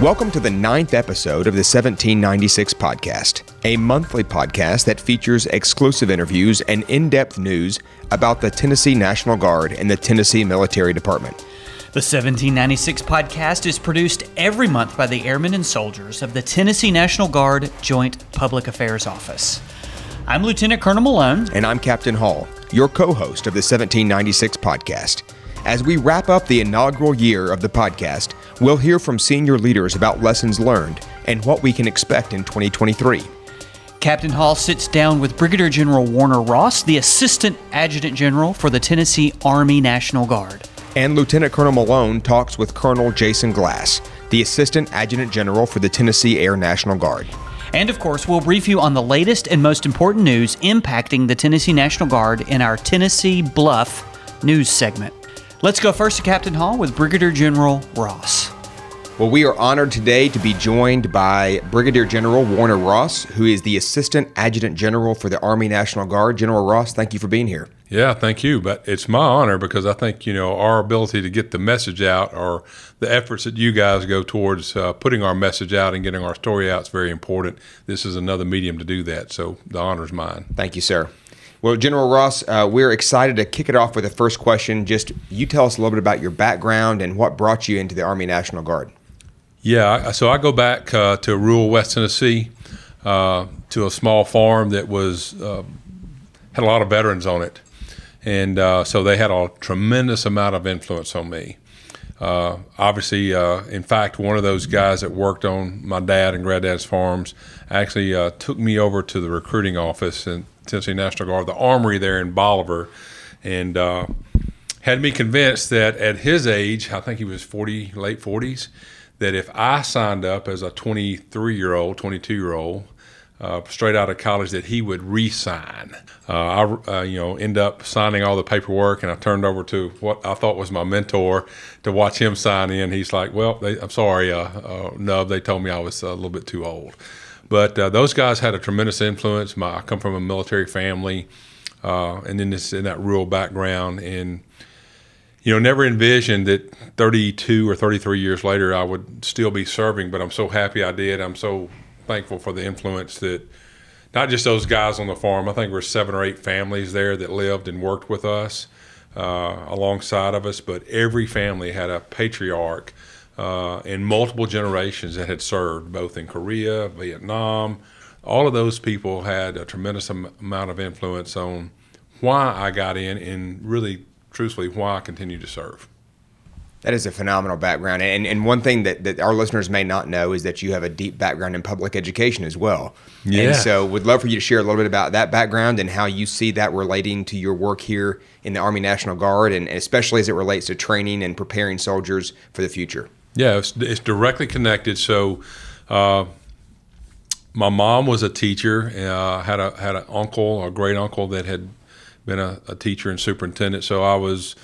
Welcome to the ninth episode of the 1796 podcast, a monthly podcast that features exclusive interviews and in depth news about the Tennessee National Guard and the Tennessee Military Department. The 1796 podcast is produced every month by the airmen and soldiers of the Tennessee National Guard Joint Public Affairs Office. I'm Lieutenant Colonel Malone. And I'm Captain Hall, your co host of the 1796 podcast. As we wrap up the inaugural year of the podcast, we'll hear from senior leaders about lessons learned and what we can expect in 2023. Captain Hall sits down with Brigadier General Warner Ross, the Assistant Adjutant General for the Tennessee Army National Guard. And Lieutenant Colonel Malone talks with Colonel Jason Glass, the Assistant Adjutant General for the Tennessee Air National Guard. And of course, we'll brief you on the latest and most important news impacting the Tennessee National Guard in our Tennessee Bluff news segment. Let's go first to Captain Hall with Brigadier General Ross. Well, we are honored today to be joined by Brigadier General Warner Ross, who is the Assistant Adjutant General for the Army National Guard. General Ross, thank you for being here. Yeah, thank you. But it's my honor because I think, you know, our ability to get the message out or the efforts that you guys go towards uh, putting our message out and getting our story out is very important. This is another medium to do that. So the honor is mine. Thank you, sir. Well, General Ross, uh, we're excited to kick it off with the first question. Just you tell us a little bit about your background and what brought you into the Army National Guard. Yeah, so I go back uh, to rural West Tennessee uh, to a small farm that was uh, had a lot of veterans on it, and uh, so they had a tremendous amount of influence on me. Uh, obviously, in fact, one of those guys that worked on my dad and granddad's farms actually took me over to the recruiting office and Tennessee National Guard, the armory there in Bolivar, and uh, had me convinced that at his age, I think he was 40, late 40s, that if I signed up as a 23 year old, 22 year old, uh, straight out of college, that he would re-sign. Uh, I, uh, you know, end up signing all the paperwork, and I turned over to what I thought was my mentor to watch him sign in. He's like, "Well, they, I'm sorry, uh, uh, Nub. They told me I was a little bit too old." But uh, those guys had a tremendous influence. My, I come from a military family, uh, and then this in that rural background, and you know, never envisioned that 32 or 33 years later I would still be serving. But I'm so happy I did. I'm so thankful for the influence that not just those guys on the farm. I think there were seven or eight families there that lived and worked with us uh, alongside of us, but every family had a patriarch uh, and multiple generations that had served both in Korea, Vietnam. All of those people had a tremendous am- amount of influence on why I got in and really, truthfully, why I continue to serve. That is a phenomenal background. And, and one thing that, that our listeners may not know is that you have a deep background in public education as well. Yeah. And so would love for you to share a little bit about that background and how you see that relating to your work here in the Army National Guard and especially as it relates to training and preparing soldiers for the future. Yeah, it's, it's directly connected. So, uh, my mom was a teacher. Uh, had a had an uncle, a great uncle that had been a, a teacher and superintendent. So I was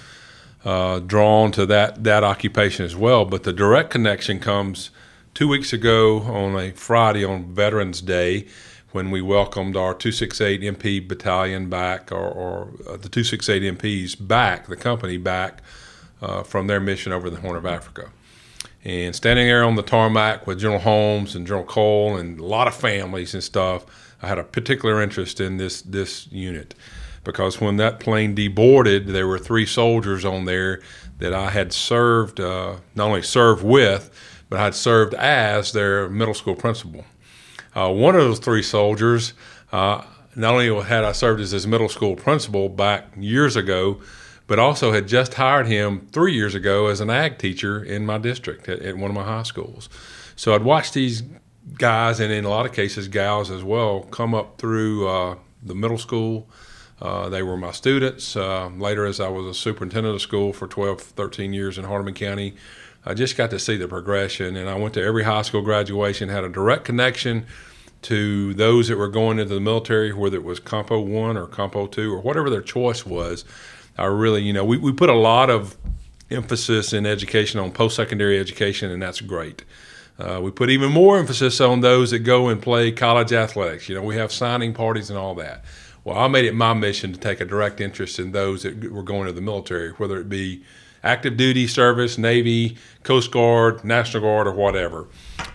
uh, drawn to that that occupation as well. But the direct connection comes two weeks ago on a Friday on Veterans Day when we welcomed our 268 MP battalion back, or, or uh, the 268 MPs back, the company back uh, from their mission over the Horn of Africa. And standing there on the tarmac with General Holmes and General Cole and a lot of families and stuff, I had a particular interest in this this unit because when that plane deboarded, there were three soldiers on there that I had served, uh, not only served with, but I had served as their middle school principal. Uh, one of those three soldiers, uh, not only had I served as his middle school principal back years ago, but also had just hired him three years ago as an ag teacher in my district at, at one of my high schools. So I'd watch these guys, and in a lot of cases, gals as well, come up through uh, the middle school. Uh, they were my students. Uh, later, as I was a superintendent of school for 12, 13 years in Hardeman County, I just got to see the progression. And I went to every high school graduation, had a direct connection to those that were going into the military, whether it was Compo 1 or Compo 2 or whatever their choice was are really, you know, we, we put a lot of emphasis in education on post secondary education, and that's great. Uh, we put even more emphasis on those that go and play college athletics. You know, we have signing parties and all that. Well, I made it my mission to take a direct interest in those that were going to the military, whether it be active duty service, Navy, Coast Guard, National Guard, or whatever.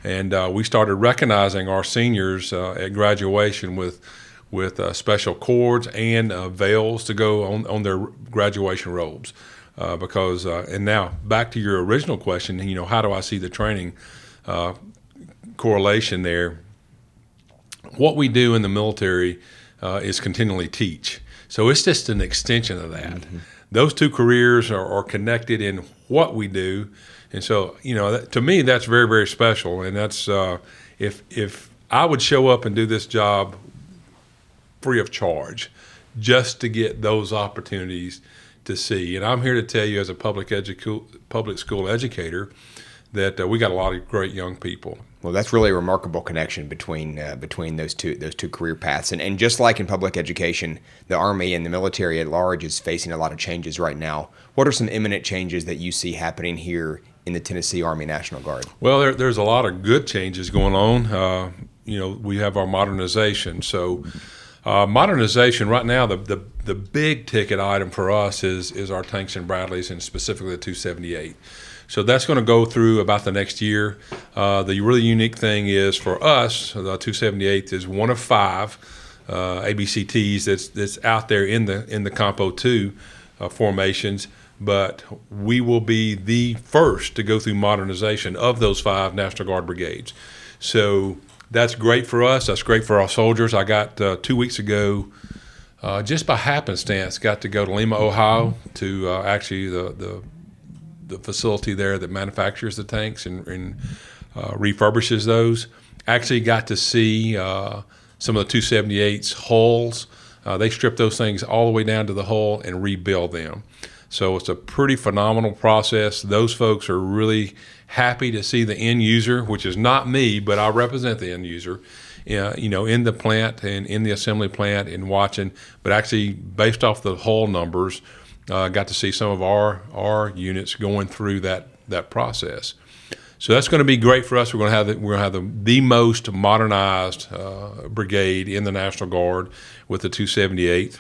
And uh, we started recognizing our seniors uh, at graduation with with uh, special cords and uh, veils to go on, on their graduation robes. Uh, because uh, and now back to your original question, you know, how do I see the training correlation there? What we do in the military is continually teach. So it's just an extension of that. Mm-hmm. Those two careers are, are connected in what we do and so, you know, that, to me, that's very, very special. And that's uh, if if I would show up and do this job free of charge, just to get those opportunities to see. And I'm here to tell you, as a public edu- public school educator, that uh, we got a lot of great young people. Well, that's really a remarkable connection between uh, between those two those two career paths, and and just like in public education, the Army and the military at large is facing a lot of changes right now. What are some imminent changes that you see happening here in the Tennessee Army National Guard? Well, there, there's a lot of good changes going on. Uh, you know, we have our modernization. So, uh, modernization right now, the, the the big ticket item for us is is our tanks and Bradleys, and specifically the 278. So that's going to go through about the next year. Uh, the really unique thing is for us, the 278 is one of five uh, ABCTs that's that's out there in the in the Compo 2 uh, formations but we will be the first to go through modernization of those five National Guard brigades. So that's great for us. That's great for our soldiers. I got uh, two weeks ago, uh, just by happenstance, got to go to Lima, Ohio, to uh, actually the, the the facility there that manufactures the tanks and, and uh, refurbishes those. Actually, got to see uh, some of the 278's hulls. Uh, they strip those things all the way down to the hull and rebuild them. So it's a pretty phenomenal process. Those folks are really happy to see the end user, which is not me, but I represent the end user. Uh, you know, in the plant and in the assembly plant and watching, but actually based off the hull numbers, uh, got to see some of our our units going through that that process. So that's going to be great for us. We're going to have the, we're going to have the, the most modernized uh, brigade in the National Guard with the 278th.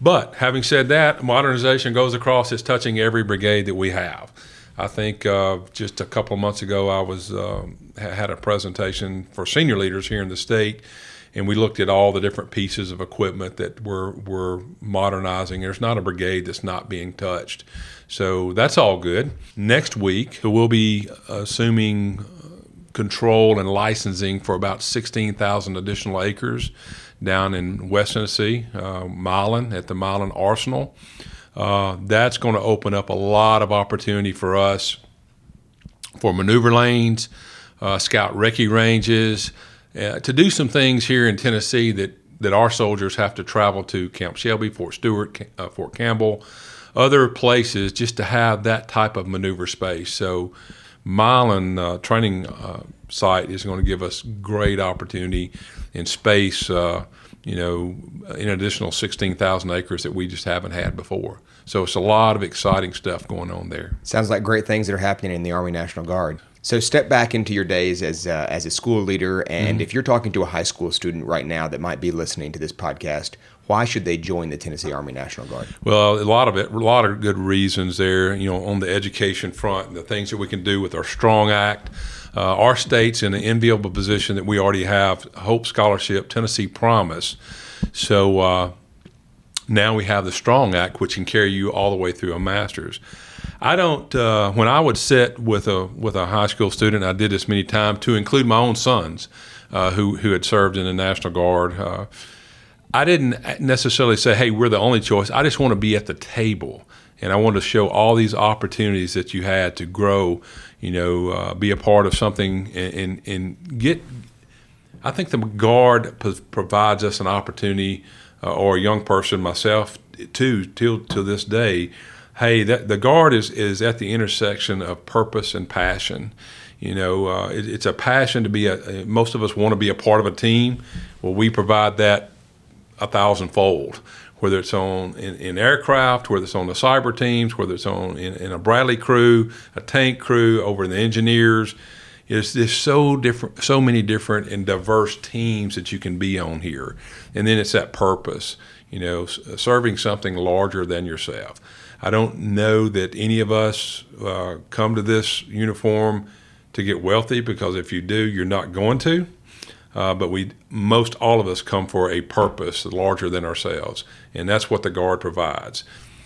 But having said that, modernization goes across, it's touching every brigade that we have. I think uh, just a couple of months ago, I was uh, had a presentation for senior leaders here in the state, and we looked at all the different pieces of equipment that we're, we're modernizing. There's not a brigade that's not being touched. So that's all good. Next week, we'll be assuming control and licensing for about 16,000 additional acres down in West Tennessee, uh, Milan at the Milan Arsenal. Uh, that's going to open up a lot of opportunity for us for maneuver lanes, uh, scout recce ranges, uh, to do some things here in Tennessee that, that our soldiers have to travel to Camp Shelby, Fort Stewart, uh, Fort Campbell, other places just to have that type of maneuver space. So, Milan uh, training site is going to give us great opportunity in space, uh, you know, an additional 16,000 acres that we just haven't had before. So it's a lot of exciting stuff going on there. Sounds like great things that are happening in the Army National Guard. So step back into your days as uh, as a school leader, and mm-hmm. if you're talking to a high school student right now that might be listening to this podcast, why should they join the Tennessee Army National Guard? Well, a lot of it, a lot of good reasons there. You know, on the education front, the things that we can do with our Strong Act. Uh, our state's in an enviable position that we already have Hope Scholarship, Tennessee Promise. So uh, now we have the Strong Act, which can carry you all the way through a master's. I don't. Uh, when I would sit with a with a high school student, I did this many times to include my own sons, uh, who who had served in the National Guard. Uh, I didn't necessarily say, "Hey, we're the only choice." I just want to be at the table, and I want to show all these opportunities that you had to grow you know, uh, be a part of something and, and, and, get. I think the guard provides us an opportunity, uh, or a young person, myself, too, till to this day. Hey, that the guard is is at the intersection of purpose and passion. You know, uh, it, it's a passion to be a. Most of us want to be a part of a team. Well, we provide that a thousandfold whether it's on in, in, aircraft, whether it's on the cyber teams, whether it's on in, in, a Bradley crew, a tank crew, over in the engineers. is there's so different, so many different and diverse teams that you can be on here, and then it's that purpose, you know, serving something larger than yourself. I don't know that any of us uh, come to this uniform to get wealthy because if you do, you're not going to. Uh, but we most all of us come for a purpose larger than ourselves, and that's what the guard provides.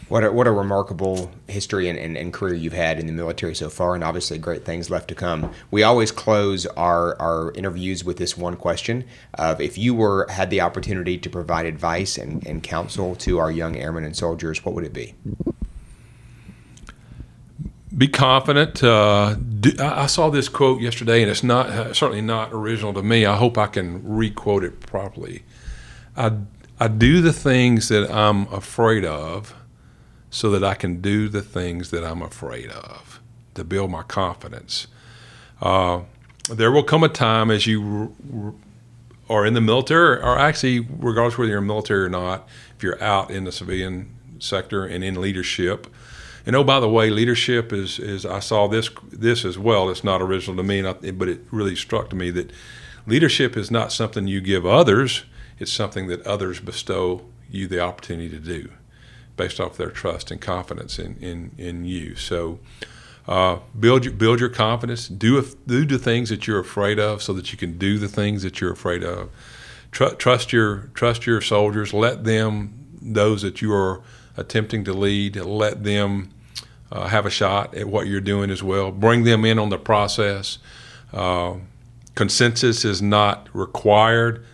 What a, what a remarkable history and, and, and, career you've had in the military so far, and obviously great things left to come. We always close our, our interviews with this one question of if you were had the opportunity to provide advice and, and counsel to our young airmen and soldiers, what would it be? Be confident. Uh, do, I saw this quote yesterday, and it's not uh, certainly not original to me. I hope I can requote it properly. I, I do the things that I'm afraid of so that I can do the things that I'm afraid of to build my confidence. Uh, there will come a time as you are in the military, or actually, regardless whether you're in military or not, if you're out in the civilian sector and in leadership. And oh, by the way, leadership is is I saw this this as well. It's not original to me, but it really struck to me that leadership is not something you give others; it's something that others bestow you the opportunity to do based off their trust and confidence in, in, in you. So uh, build, your, build your confidence. Do, do the things that you're afraid of so that you can do the things that you're afraid of. Tr- trust, your, trust your soldiers. Let them, those that you are attempting to lead, let them uh, have a shot at what you're doing as well. Bring them in on the process. Uh, consensus is not required,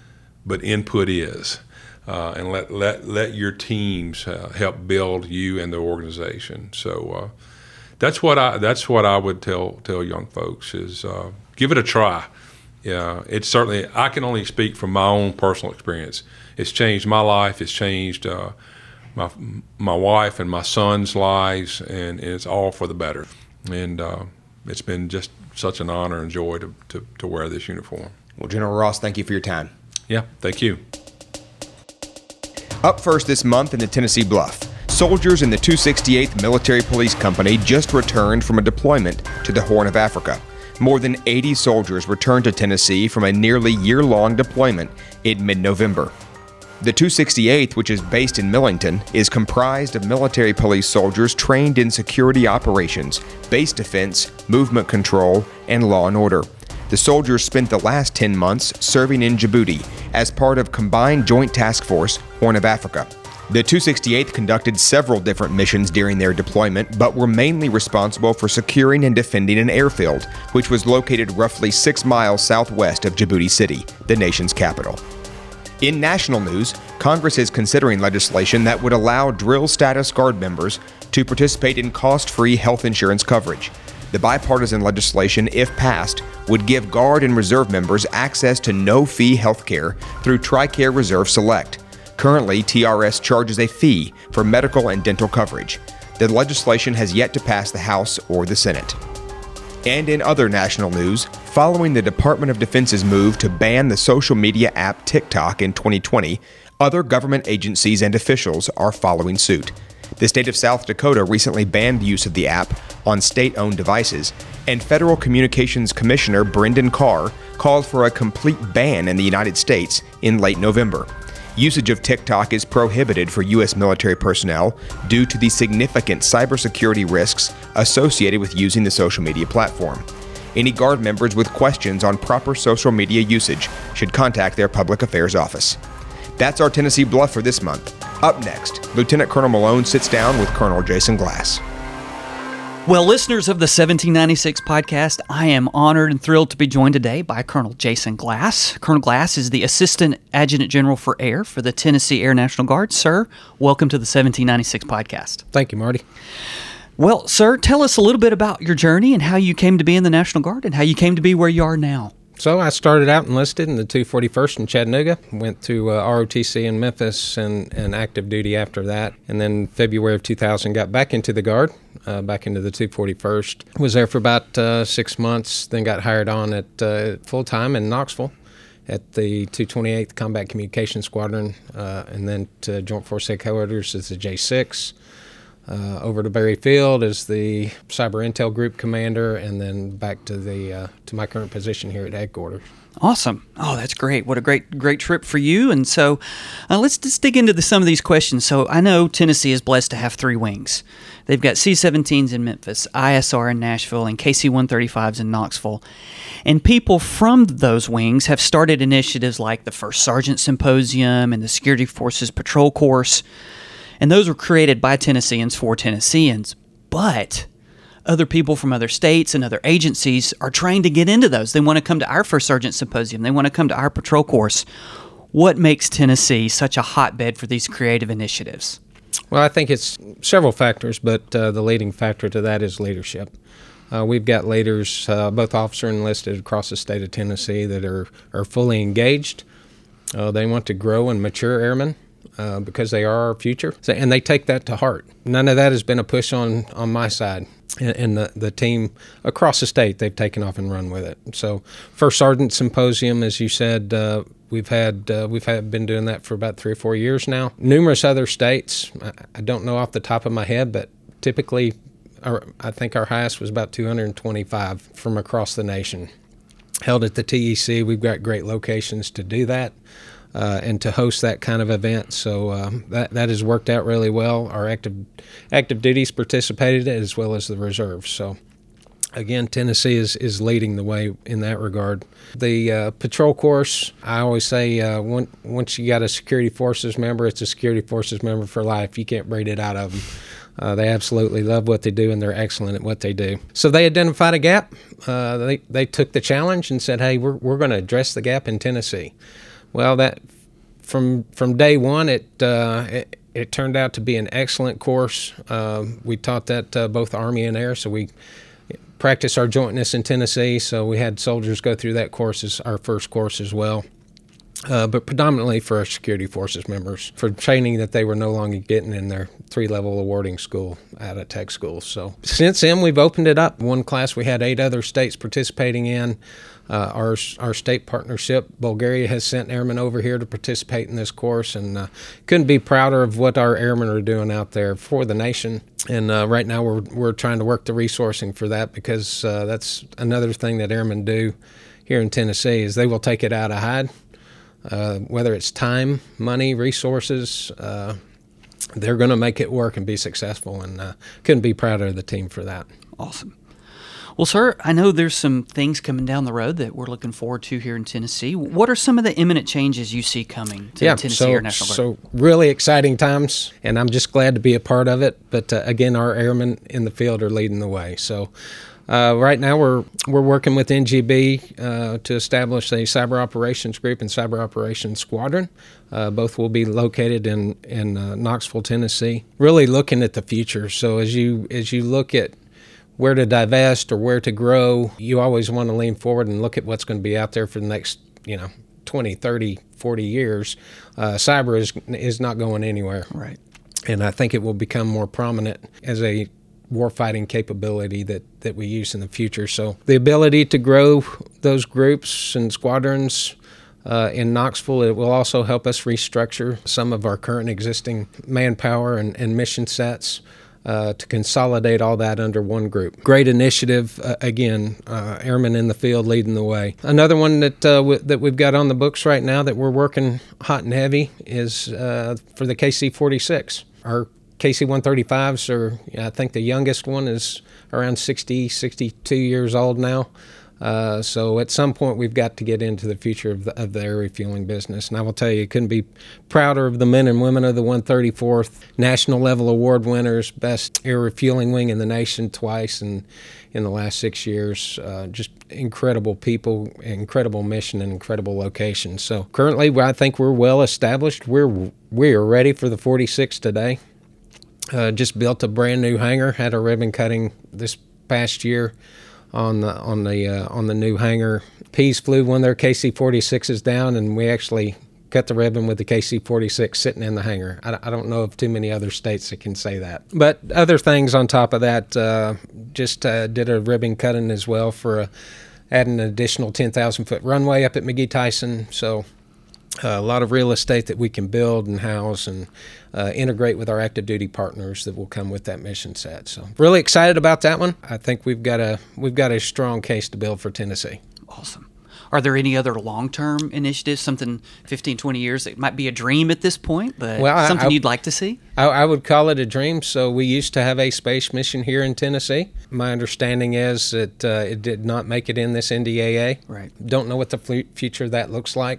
but input is uh, and let, let, let your teams uh, help build you and the organization. So uh, that's what I that's what I would tell tell young folks is uh, give it a try. Yeah, it's certainly I can only speak from my own personal experience. It's changed my life. It's changed my my wife and my son's lives, and, and, it's all for the better. And uh, it's been just such an honor and joy to, to, to wear this uniform. Well, General Ross, thank you for your time. Yeah, thank you. Up first this month in the Tennessee Bluff, soldiers in the 268th Military Police Company just returned from a deployment to the Horn of Africa. More than 80 soldiers returned to Tennessee from a nearly year long deployment in mid November. The 268th, which is based in Millington, is comprised of military police soldiers trained in security operations, base defense, movement control, and law and order. The soldiers spent the last 10 months serving in Djibouti as part of Combined Joint Task Force Horn of Africa. The 268th conducted several different missions during their deployment, but were mainly responsible for securing and defending an airfield, which was located roughly six miles southwest of Djibouti City, the nation's capital. In national news, Congress is considering legislation that would allow drill status guard members to participate in cost free health insurance coverage. The bipartisan legislation, if passed, would give Guard and Reserve members access to no fee health care through TRICARE Reserve Select. Currently, TRS charges a fee for medical and dental coverage. The legislation has yet to pass the House or the Senate. And in other national news, following the Department of Defense's move to ban the social media app TikTok in 2020, other government agencies and officials are following suit. The state of South Dakota recently banned the use of the app on state owned devices, and Federal Communications Commissioner Brendan Carr called for a complete ban in the United States in late November. Usage of TikTok is prohibited for U.S. military personnel due to the significant cybersecurity risks associated with using the social media platform. Any Guard members with questions on proper social media usage should contact their public affairs office. That's our Tennessee Bluff for this month. Up next, Lieutenant Colonel Malone sits down with Colonel Jason Glass. Well, listeners of the 1796 podcast, I am honored and thrilled to be joined today by Colonel Jason Glass. Colonel Glass is the Assistant Adjutant General for Air for the Tennessee Air National Guard. Sir, welcome to the 1796 podcast. Thank you, Marty. Well, sir, tell us a little bit about your journey and how you came to be in the National Guard and how you came to be where you are now. So I started out enlisted in the 241st in Chattanooga, went to uh, ROTC in Memphis and, and active duty after that. And then February of 2000 got back into the Guard, uh, back into the 241st. Was there for about uh, six months, then got hired on at uh, full time in Knoxville at the 228th Combat Communications Squadron, uh, and then to Joint Force Headquarters as the J6. Uh, over to Berry Field as the Cyber Intel Group Commander, and then back to the uh, to my current position here at headquarters. Awesome. Oh, that's great. What a great, great trip for you. And so uh, let's just dig into the, some of these questions. So I know Tennessee is blessed to have three wings. They've got C 17s in Memphis, ISR in Nashville, and KC 135s in Knoxville. And people from those wings have started initiatives like the First Sergeant Symposium and the Security Forces Patrol Course. And those were created by Tennesseans for Tennesseans. But other people from other states and other agencies are trying to get into those. They want to come to our First Sergeant Symposium, they want to come to our patrol course. What makes Tennessee such a hotbed for these creative initiatives? Well, I think it's several factors, but uh, the leading factor to that is leadership. Uh, we've got leaders, uh, both officer and enlisted, across the state of Tennessee that are, are fully engaged. Uh, they want to grow and mature airmen uh, because they are our future, so, and they take that to heart. None of that has been a push on, on my side. And the, the team across the state they've taken off and run with it. So first sergeant symposium as you said uh, we've had uh, we've had been doing that for about three or four years now. Numerous other states I, I don't know off the top of my head but typically our, i think our highest was about 225 from across the nation. Held at the tec we've got great locations to do that uh, and to host that kind of event. So um, that that has worked out really well. Our active active duties participated as well as the reserves. So again, Tennessee is, is leading the way in that regard. The uh, patrol course, I always say, uh, once you got a security forces member, it's a security forces member for life. You can't breed it out of them. Uh, they absolutely love what they do and they're excellent at what they do. So they identified a gap. Uh, they, they took the challenge and said, hey, we're, we're going to address the gap in Tennessee. Well, that from from day one, it, uh, it, it turned out to be an excellent course. Uh, we taught that uh, both Army and Air, so we practiced our jointness in Tennessee. So we had soldiers go through that course as our first course as well. Uh, but predominantly for our security forces members for training that they were no longer getting in their three level awarding school at a tech school. So since then, we've opened it up. One class we had eight other states participating in. Uh, our our state partnership, Bulgaria has sent airmen over here to participate in this course, and uh, couldn't be prouder of what our airmen are doing out there for the nation. And uh, right now, we're we're trying to work the resourcing for that because uh, that's another thing that airmen do here in Tennessee is they will take it out of hide, uh, whether it's time, money, resources. Uh, they're going to make it work and be successful, and couldn't be prouder of the team for that. Awesome. Well, sir, I know there's some things coming down the road that we're looking forward to here in Tennessee. What are some of the imminent changes you see coming to yeah, Tennessee so, Air National Guard? So, really exciting times, and I'm just glad to be a part of it. But uh, again, our airmen in the field are leading the way. So, uh, right now, we're we're working with NGB uh, to establish a cyber operations group and cyber operations squadron. Uh, both will be located in in uh, Knoxville, Tennessee. Really looking at the future. So as you as you look at where to divest or where to grow, you always want to lean forward and look at what's going to be out there for the next, you know, 20, 30, 40 years. Uh, cyber is, is not going anywhere. Right. And I think it will become more prominent as a warfighting capability that, that we use in the future. So the ability to grow those groups and squadrons uh, in Knoxville, it will also help us restructure some of our current existing manpower and, and mission sets uh, to consolidate all that under one group. Great initiative. Uh, again, uh, airmen in the field leading the way. Another one that uh, w- that we've got on the books right now that we're working hot and heavy is uh, for the KC-46. Our KC-135s are, I think, the youngest one is around 60, 62 years old now. Uh, so at some point, we've got to get into the future of the, of the air refueling business. And I will tell you, couldn't be prouder of the men and women of the 134th national level award winners, best air refueling wing in the nation twice, and in the last six years, uh, just incredible people, incredible mission, and incredible location. So currently, I think we're well established. We're we are ready for the 46 today. Uh, just built a brand new hangar, had a ribbon cutting this past year on the on the uh, on the new hangar. Pease flew one of their KC-46s down, and we actually cut the ribbon with the KC-46 sitting in the hangar. I, I, don't know of too many other states that can say that. But other things on top of that, uh, just uh, did a ribbon cutting as well for a, adding an additional 10,000 foot runway up at McGhee Tyson. So a lot of real estate that we can build and house and uh, integrate with our active duty partners that will come with that mission set. So really excited about that one. I think we've got a we've got a strong case to build for Tennessee. Awesome. Are there any other long term initiatives, something 15, 20 years that might be a dream at this point, but well, something I, you'd like to see? I, I, would call it a dream. So, we used to have a space mission here in Tennessee. My understanding is that uh, it did not make it in this NDAA. Right. Don't know what the future that looks like,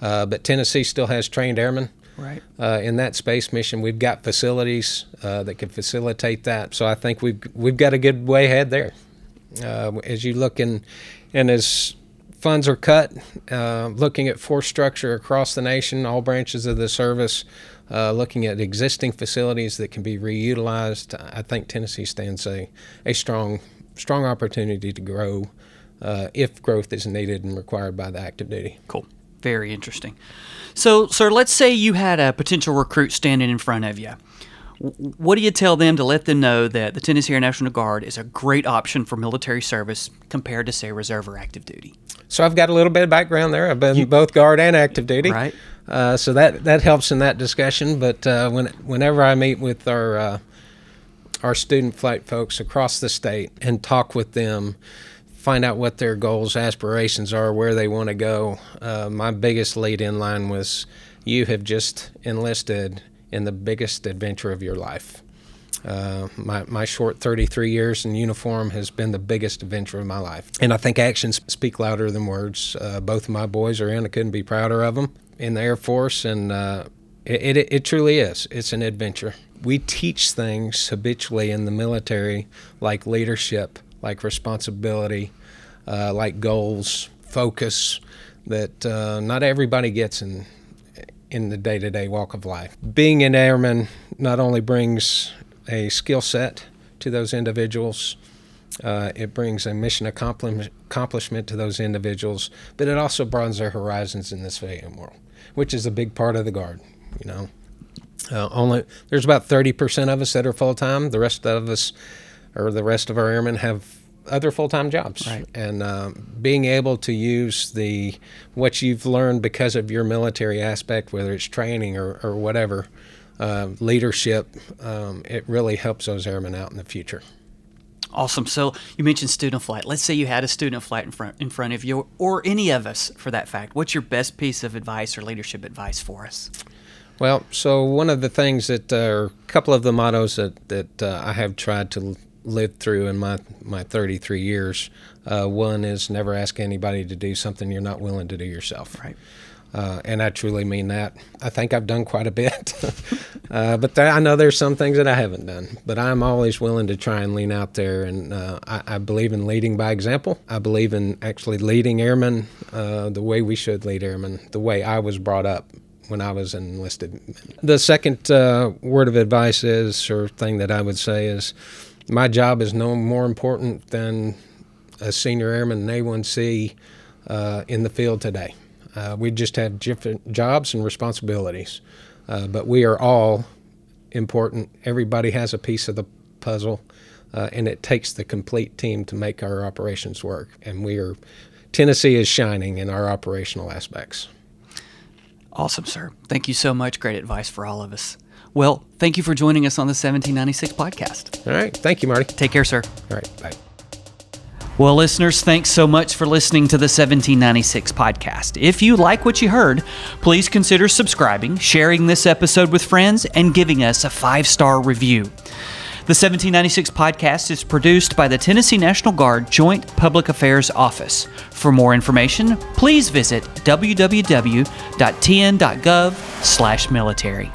uh, but Tennessee still has trained airmen. Right. Uh, in that space mission, we've got facilities uh, that can facilitate that. So I think we've we've got a good way ahead there. Uh, as you look in, and as funds are cut, uh, looking at force structure across the nation, all branches of the service, uh, looking at existing facilities that can be reutilized. I think Tennessee stands a, a strong strong opportunity to grow uh, if growth is needed and required by the active duty. Cool. Very interesting. So, sir, let's say you had a potential recruit standing in front of you what do you tell them to let them know that the Tennessee Air National Guard is a great option for military service compared to, say, reserve or active duty? So I've got a little bit of background there. I've been you, both guard and active duty, right? Uh, so that that helps in that discussion. But uh, when whenever I meet with our uh, our student flight folks across the state and talk with them, find out what their goals, aspirations are, where they want to go. Uh, my biggest lead in line was, "You have just enlisted." in the biggest adventure of your life. Uh, my, my short 33 years in uniform has been the biggest adventure of my life. And I think actions speak louder than words. Uh, both of my boys are in. I couldn't be prouder of them in the Air Force. And uh, it, it, it truly is. It's an adventure. We teach things habitually in the military like leadership, like responsibility, uh, like goals, focus that uh, not everybody gets in, in the day to day walk of life. Being an airman not only brings a skill set to those individuals, uh, it brings a mission accomplishment to those individuals, but it also broadens their horizons in this civilian world, which is a big part of the Guard. You know, uh, only there's about 30% of us that are full time. The rest of us, or the rest of our airmen, have other full time jobs. Right. And uh, being able to use the what you've learned because of your military aspect, whether it's training or, or whatever, uh, leadership, um, it really helps those airmen out in the future. Awesome. So you mentioned student flight. Let's say you had a student flight in front in front of you, or any of us for that fact. What's your best piece of advice or leadership advice for us? Well, so one of the things that, uh, or a couple of the mottos that that uh, I have tried to lived through in my, my 33 years. Uh, one is never ask anybody to do something you're not willing to do yourself. Right. Uh, and I truly mean that. I think I've done quite a bit, uh, but I know there's some things that I haven't done. But I'm always willing to try and lean out there, and uh, I, I, believe in leading by example. I believe in actually leading airmen uh, the way we should lead airmen, the way I was brought up when I was enlisted. The second uh, word of advice is, or thing that I would say is, my job is no more important than a senior airman in A1C uh, in the field today. Uh, we just have different jobs and responsibilities, uh, but we are all important. Everybody has a piece of the puzzle, uh, and it takes the complete team to make our operations work. And we are, Tennessee is shining in our operational aspects. Awesome, sir. Thank you so much. Great advice for all of us. Well, thank you for joining us on the 1796 podcast. All right. Thank you, Marty. Take care, sir. All right. Bye. Well, listeners, thanks so much for listening to the 1796 podcast. If you like what you heard, please consider subscribing, sharing this episode with friends, and giving us a five star review. The 1796 podcast is produced by the Tennessee National Guard Joint Public Affairs Office. For more information, please visit www.tn.gov/military.